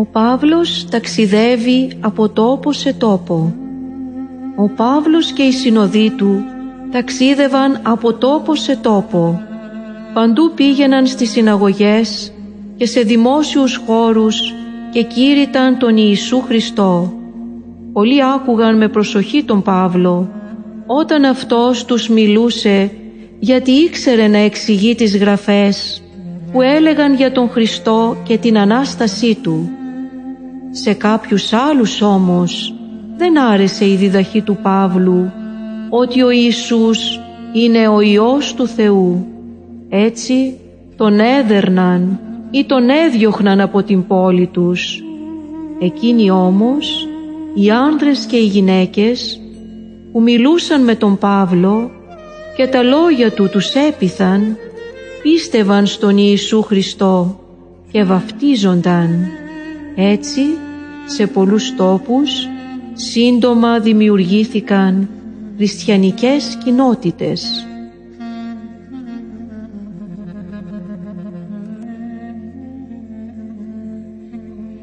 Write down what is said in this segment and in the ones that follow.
Ο Παύλος ταξιδεύει από τόπο σε τόπο. Ο Παύλος και οι συνοδοί του ταξίδευαν από τόπο σε τόπο. Παντού πήγαιναν στις συναγωγές και σε δημόσιους χώρους και κήρυταν τον Ιησού Χριστό. Πολλοί άκουγαν με προσοχή τον Παύλο όταν αυτός τους μιλούσε γιατί ήξερε να εξηγεί τις γραφές που έλεγαν για τον Χριστό και την Ανάστασή Του. Σε κάποιους άλλους όμως δεν άρεσε η διδαχή του Παύλου ότι ο Ιησούς είναι ο Υιός του Θεού. Έτσι τον έδερναν ή τον έδιωχναν από την πόλη τους. Εκείνοι όμως, οι άντρες και οι γυναίκες που μιλούσαν με τον Παύλο και τα λόγια του τους έπιθαν, πίστευαν στον Ιησού Χριστό και βαφτίζονταν. Έτσι, σε πολλούς τόπους, σύντομα δημιουργήθηκαν χριστιανικές κοινότητες.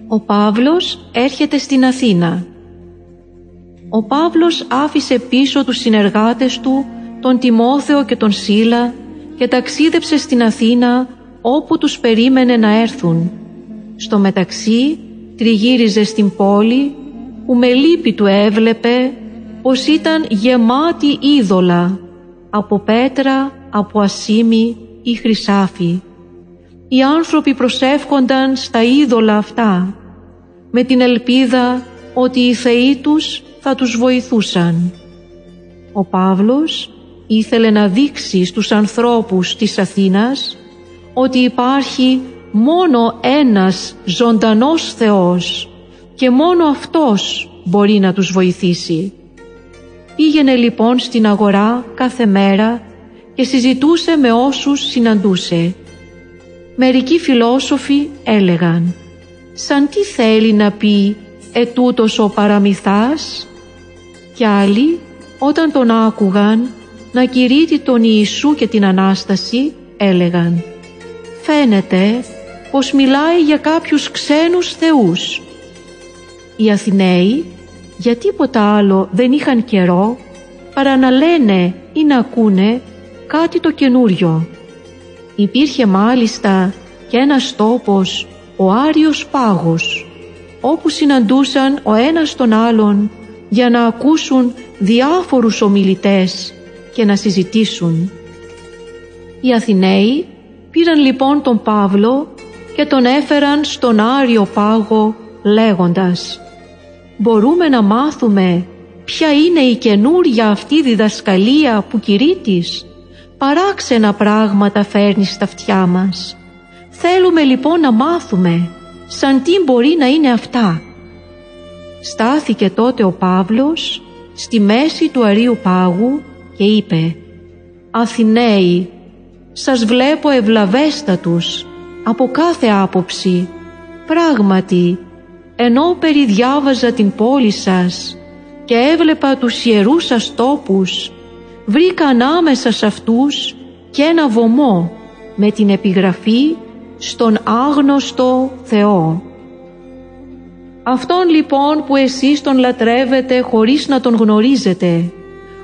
Ο Παύλος έρχεται στην Αθήνα. Ο Παύλος άφησε πίσω τους συνεργάτες του, τον Τιμόθεο και τον Σίλα και ταξίδεψε στην Αθήνα όπου τους περίμενε να έρθουν. Στο μεταξύ τριγύριζε στην πόλη που με λύπη του έβλεπε πως ήταν γεμάτη είδωλα από πέτρα, από ασίμι ή χρυσάφι. Οι άνθρωποι προσεύχονταν στα είδωλα αυτά με την ελπίδα ότι οι θεοί τους θα τους βοηθούσαν. Ο Παύλος ήθελε να δείξει στους ανθρώπους της Αθήνας ότι υπάρχει μόνο ένας ζωντανός Θεός και μόνο Αυτός μπορεί να τους βοηθήσει. Πήγαινε λοιπόν στην αγορά κάθε μέρα και συζητούσε με όσους συναντούσε. Μερικοί φιλόσοφοι έλεγαν «Σαν τι θέλει να πει ετούτος ο παραμυθάς» και άλλοι όταν τον άκουγαν να κηρύττει τον Ιησού και την Ανάσταση έλεγαν «Φαίνεται πως μιλάει για κάποιους ξένους θεούς». Οι Αθηναίοι για τίποτα άλλο δεν είχαν καιρό παρά να λένε ή να ακούνε κάτι το καινούριο. Υπήρχε μάλιστα και ένας τόπος, ο Άριος Πάγος, όπου συναντούσαν ο ένας τον άλλον για να ακούσουν διάφορους ομιλητές και να συζητήσουν. Οι Αθηναίοι πήραν λοιπόν τον Παύλο και τον έφεραν στον Άριο Πάγο λέγοντας «Μπορούμε να μάθουμε ποια είναι η καινούρια αυτή διδασκαλία που κηρύττεις, παράξενα πράγματα φέρνεις στα αυτιά μας. Θέλουμε λοιπόν να μάθουμε σαν τι μπορεί να είναι αυτά». Στάθηκε τότε ο Παύλος στη μέση του Αρίου Πάγου και είπε «Αθηναίοι, σας βλέπω ευλαβέστατους από κάθε άποψη. Πράγματι, ενώ περιδιάβαζα την πόλη σας και έβλεπα τους ιερούς σας τόπους, βρήκα ανάμεσα σε αυτούς και ένα βωμό με την επιγραφή στον άγνωστο Θεό. Αυτόν λοιπόν που εσείς τον λατρεύετε χωρίς να τον γνωρίζετε,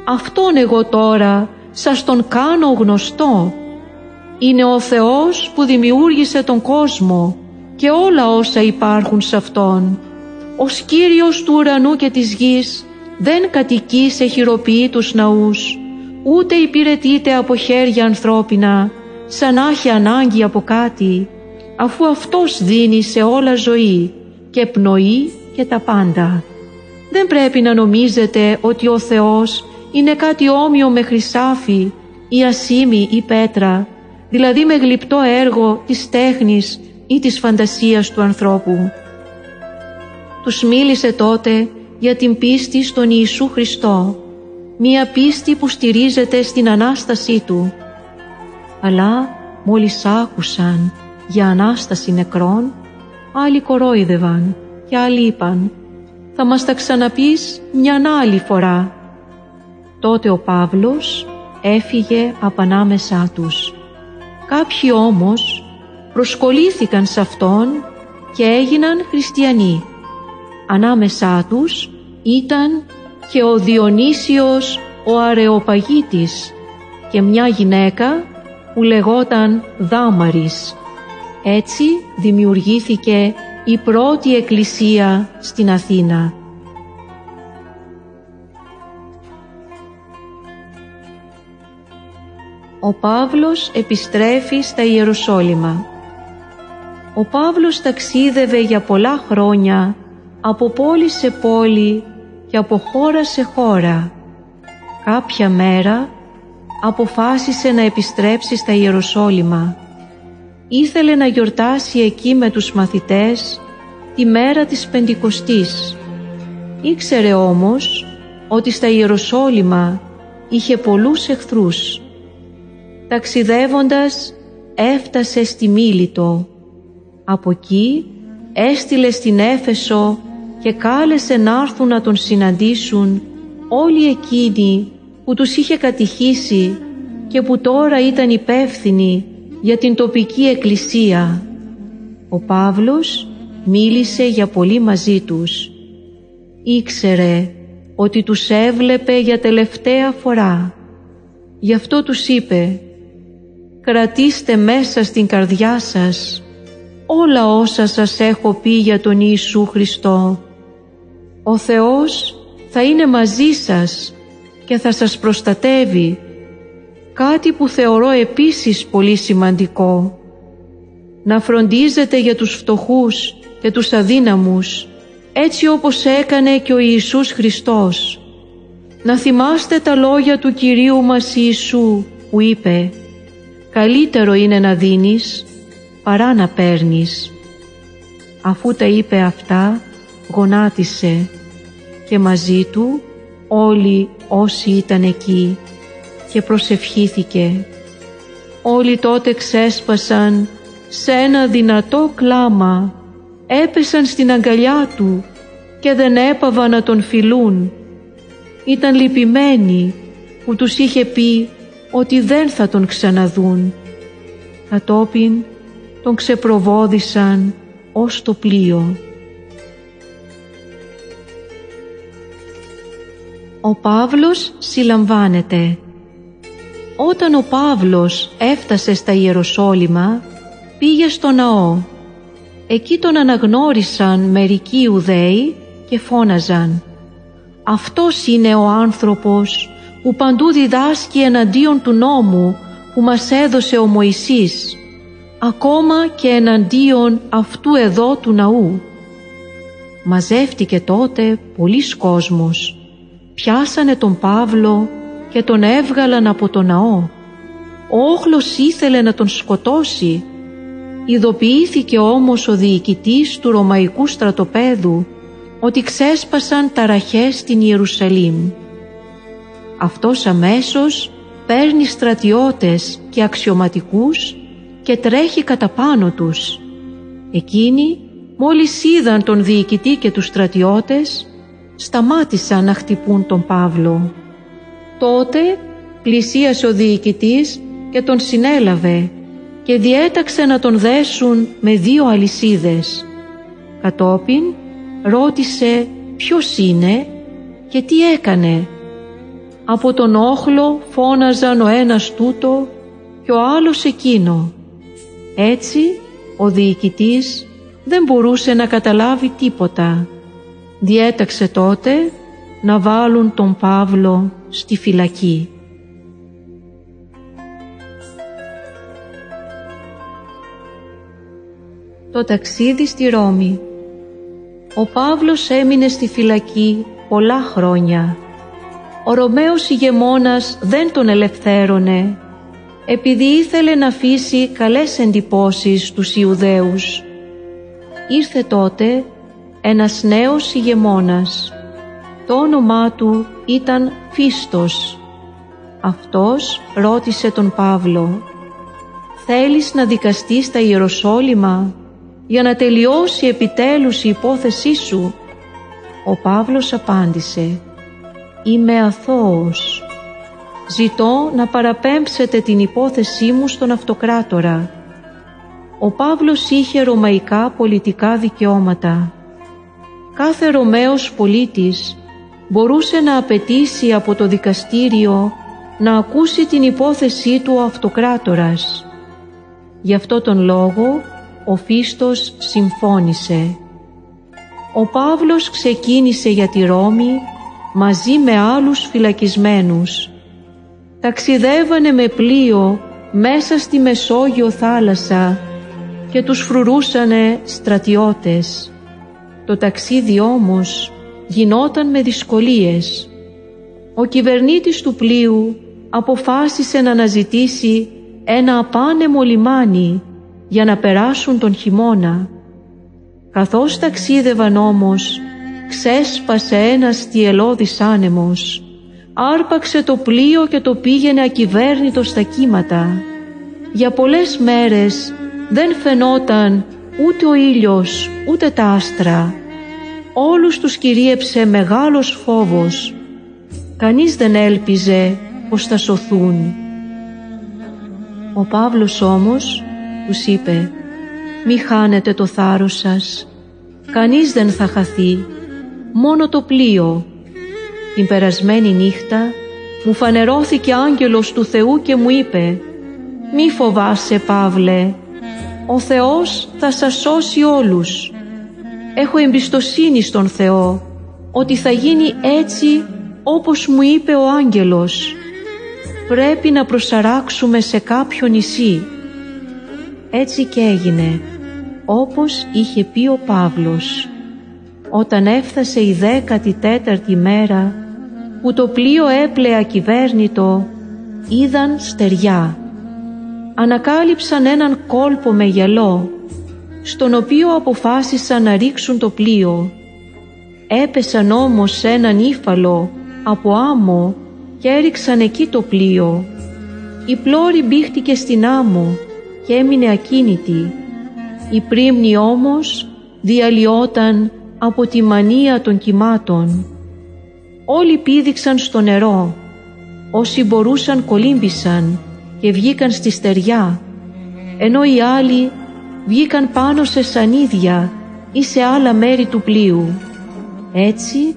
Αυτόν εγώ τώρα σας τον κάνω γνωστό. Είναι ο Θεός που δημιούργησε τον κόσμο και όλα όσα υπάρχουν σε Αυτόν. Ο Κύριος του ουρανού και της γης δεν κατοικεί σε χειροποίητους ναούς, ούτε υπηρετείται από χέρια ανθρώπινα, σαν να έχει ανάγκη από κάτι, αφού Αυτός δίνει σε όλα ζωή και πνοή και τα πάντα. Δεν πρέπει να νομίζετε ότι ο Θεός είναι κάτι όμοιο με χρυσάφι ή ασίμι ή πέτρα, δηλαδή με γλυπτό έργο της τέχνης ή της φαντασίας του ανθρώπου. Τους μίλησε τότε για την πίστη στον Ιησού Χριστό, μία πίστη που στηρίζεται στην Ανάστασή Του. Αλλά μόλις άκουσαν για Ανάσταση νεκρών, άλλοι κορόιδευαν και άλλοι είπαν «Θα μας τα ξαναπείς μια άλλη φορά». Τότε ο Παύλος έφυγε από ανάμεσά τους. Κάποιοι όμως προσκολήθηκαν σε Αυτόν και έγιναν χριστιανοί. Ανάμεσά τους ήταν και ο Διονύσιος ο Αρεοπαγίτης και μια γυναίκα που λεγόταν Δάμαρης. Έτσι δημιουργήθηκε η πρώτη εκκλησία στην Αθήνα. Ο Παύλος επιστρέφει στα Ιεροσόλυμα. Ο Παύλος ταξίδευε για πολλά χρόνια από πόλη σε πόλη και από χώρα σε χώρα. Κάποια μέρα αποφάσισε να επιστρέψει στα Ιεροσόλυμα. Ήθελε να γιορτάσει εκεί με τους μαθητές τη μέρα της Πεντηκοστής. Ήξερε όμως ότι στα Ιεροσόλυμα είχε πολλούς εχθρούς. Ταξιδεύοντας έφτασε στη Μίλητο. Από εκεί έστειλε στην Έφεσο και κάλεσε να έρθουν να τον συναντήσουν όλοι εκείνοι που τους είχε κατηχήσει και που τώρα ήταν υπεύθυνοι για την τοπική εκκλησία. Ο Παύλος μίλησε για πολύ μαζί τους. Ήξερε ότι τους έβλεπε για τελευταία φορά. Γι' αυτό τους είπε «Κρατήστε μέσα στην καρδιά σας όλα όσα σας έχω πει για τον Ιησού Χριστό. Ο Θεός θα είναι μαζί σας και θα σας προστατεύει. Κάτι που θεωρώ επίσης πολύ σημαντικό. Να φροντίζετε για τους φτωχούς και τους αδύναμους, έτσι όπως έκανε και ο Ιησούς Χριστός. Να θυμάστε τα λόγια του Κυρίου μας Ιησού που είπε «Καλύτερο είναι να δίνεις παρά να παίρνεις». Αφού τα είπε αυτά, γονάτισε και μαζί του όλοι όσοι ήταν εκεί και προσευχήθηκε. Όλοι τότε ξέσπασαν σε ένα δυνατό κλάμα, έπεσαν στην αγκαλιά του και δεν έπαβα να τον φιλούν. Ήταν λυπημένοι που τους είχε πει ότι δεν θα τον ξαναδούν. Κατόπιν τον ξεπροβόδησαν ως το πλοίο. Ο Παύλος συλλαμβάνεται. Όταν ο Παύλος έφτασε στα Ιεροσόλυμα, πήγε στο ναό. Εκεί τον αναγνώρισαν μερικοί Ιουδαίοι και φώναζαν «Αυτός είναι ο άνθρωπος που παντού διδάσκει εναντίον του νόμου που μας έδωσε ο Μωυσής, ακόμα και εναντίον αυτού εδώ του ναού». Μαζεύτηκε τότε πολλής κόσμος πιάσανε τον Παύλο και τον έβγαλαν από το ναό. Ο όχλος ήθελε να τον σκοτώσει. Ειδοποιήθηκε όμως ο διοικητής του Ρωμαϊκού στρατοπέδου ότι ξέσπασαν ταραχές στην Ιερουσαλήμ. Αυτός αμέσως παίρνει στρατιώτες και αξιωματικούς και τρέχει κατά πάνω τους. Εκείνοι μόλις είδαν τον διοικητή και τους στρατιώτες σταμάτησαν να χτυπούν τον Παύλο. Τότε πλησίασε ο διοικητής και τον συνέλαβε και διέταξε να τον δέσουν με δύο αλυσίδες. Κατόπιν ρώτησε ποιος είναι και τι έκανε. Από τον όχλο φώναζαν ο ένας τούτο και ο άλλος εκείνο. Έτσι ο διοικητής δεν μπορούσε να καταλάβει τίποτα διέταξε τότε να βάλουν τον Παύλο στη φυλακή. Το ταξίδι στη Ρώμη Ο Παύλος έμεινε στη φυλακή πολλά χρόνια. Ο Ρωμαίος ηγεμόνας δεν τον ελευθέρωνε επειδή ήθελε να αφήσει καλές εντυπώσεις στους Ιουδαίους. Ήρθε τότε ένας νέος ηγεμόνας. Το όνομά του ήταν Φίστος. Αυτός ρώτησε τον Παύλο «Θέλεις να δικαστείς στα Ιεροσόλυμα για να τελειώσει επιτέλους η υπόθεσή σου» Ο Παύλος απάντησε «Είμαι αθώος. Ζητώ να παραπέμψετε την υπόθεσή μου στον αυτοκράτορα». ο Παύλος είχε ρωμαϊκά πολιτικά δικαιώματα. Κάθε Ρωμαίος πολίτης μπορούσε να απαιτήσει από το δικαστήριο να ακούσει την υπόθεσή του ο αυτοκράτορας. Γι' αυτό τον λόγο ο Φίστος συμφώνησε. Ο Παύλος ξεκίνησε για τη Ρώμη μαζί με άλλους φυλακισμένους. Ταξιδεύανε με πλοίο μέσα στη Μεσόγειο θάλασσα και τους φρουρούσανε στρατιώτες. Το ταξίδι όμως γινόταν με δυσκολίες. Ο κυβερνήτης του πλοίου αποφάσισε να αναζητήσει ένα απάνεμο λιμάνι για να περάσουν τον χειμώνα. Καθώς ταξίδευαν όμως, ξέσπασε ένας στιελώδης άνεμος. Άρπαξε το πλοίο και το πήγαινε ακυβέρνητο στα κύματα. Για πολλές μέρες δεν φαινόταν ούτε ο ήλιος ούτε τα άστρα. Όλους τους κυρίεψε μεγάλος φόβος. Κανείς δεν έλπιζε πως θα σωθούν. Ο Παύλος όμως τους είπε «Μη χάνετε το θάρρος σας, κανείς δεν θα χαθεί, μόνο το πλοίο». Την περασμένη νύχτα μου φανερώθηκε άγγελος του Θεού και μου είπε «Μη φοβάσαι Παύλε, ο Θεός θα σας σώσει όλους. Έχω εμπιστοσύνη στον Θεό ότι θα γίνει έτσι όπως μου είπε ο άγγελος. Πρέπει να προσαράξουμε σε κάποιο νησί. Έτσι και έγινε, όπως είχε πει ο Παύλος. Όταν έφτασε η δέκατη τέταρτη μέρα που το πλοίο έπλεα κυβέρνητο, είδαν στεριά ανακάλυψαν έναν κόλπο με γυαλό, στον οποίο αποφάσισαν να ρίξουν το πλοίο. Έπεσαν όμως σε έναν ύφαλο από άμμο και έριξαν εκεί το πλοίο. Η πλώρη μπήχτηκε στην άμμο και έμεινε ακίνητη. Η πρίμνη όμως διαλυόταν από τη μανία των κυμάτων. Όλοι πήδηξαν στο νερό. Όσοι μπορούσαν κολύμπησαν και βγήκαν στη στεριά, ενώ οι άλλοι βγήκαν πάνω σε σανίδια ή σε άλλα μέρη του πλοίου. Έτσι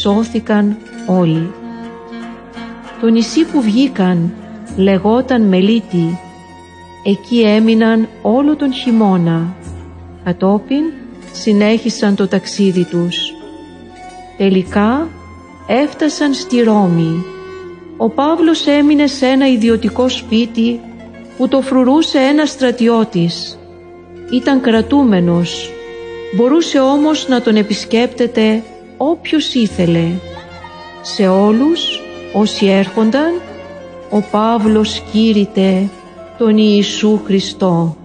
σώθηκαν όλοι. Το νησί που βγήκαν λεγόταν Μελίτη. Εκεί έμειναν όλο τον χειμώνα. Κατόπιν συνέχισαν το ταξίδι τους. Τελικά έφτασαν στη Ρώμη ο Παύλος έμεινε σε ένα ιδιωτικό σπίτι που το φρουρούσε ένας στρατιώτης. Ήταν κρατούμενος, μπορούσε όμως να τον επισκέπτεται όποιος ήθελε. Σε όλους όσοι έρχονταν, ο Παύλος κήρυτε τον Ιησού Χριστό.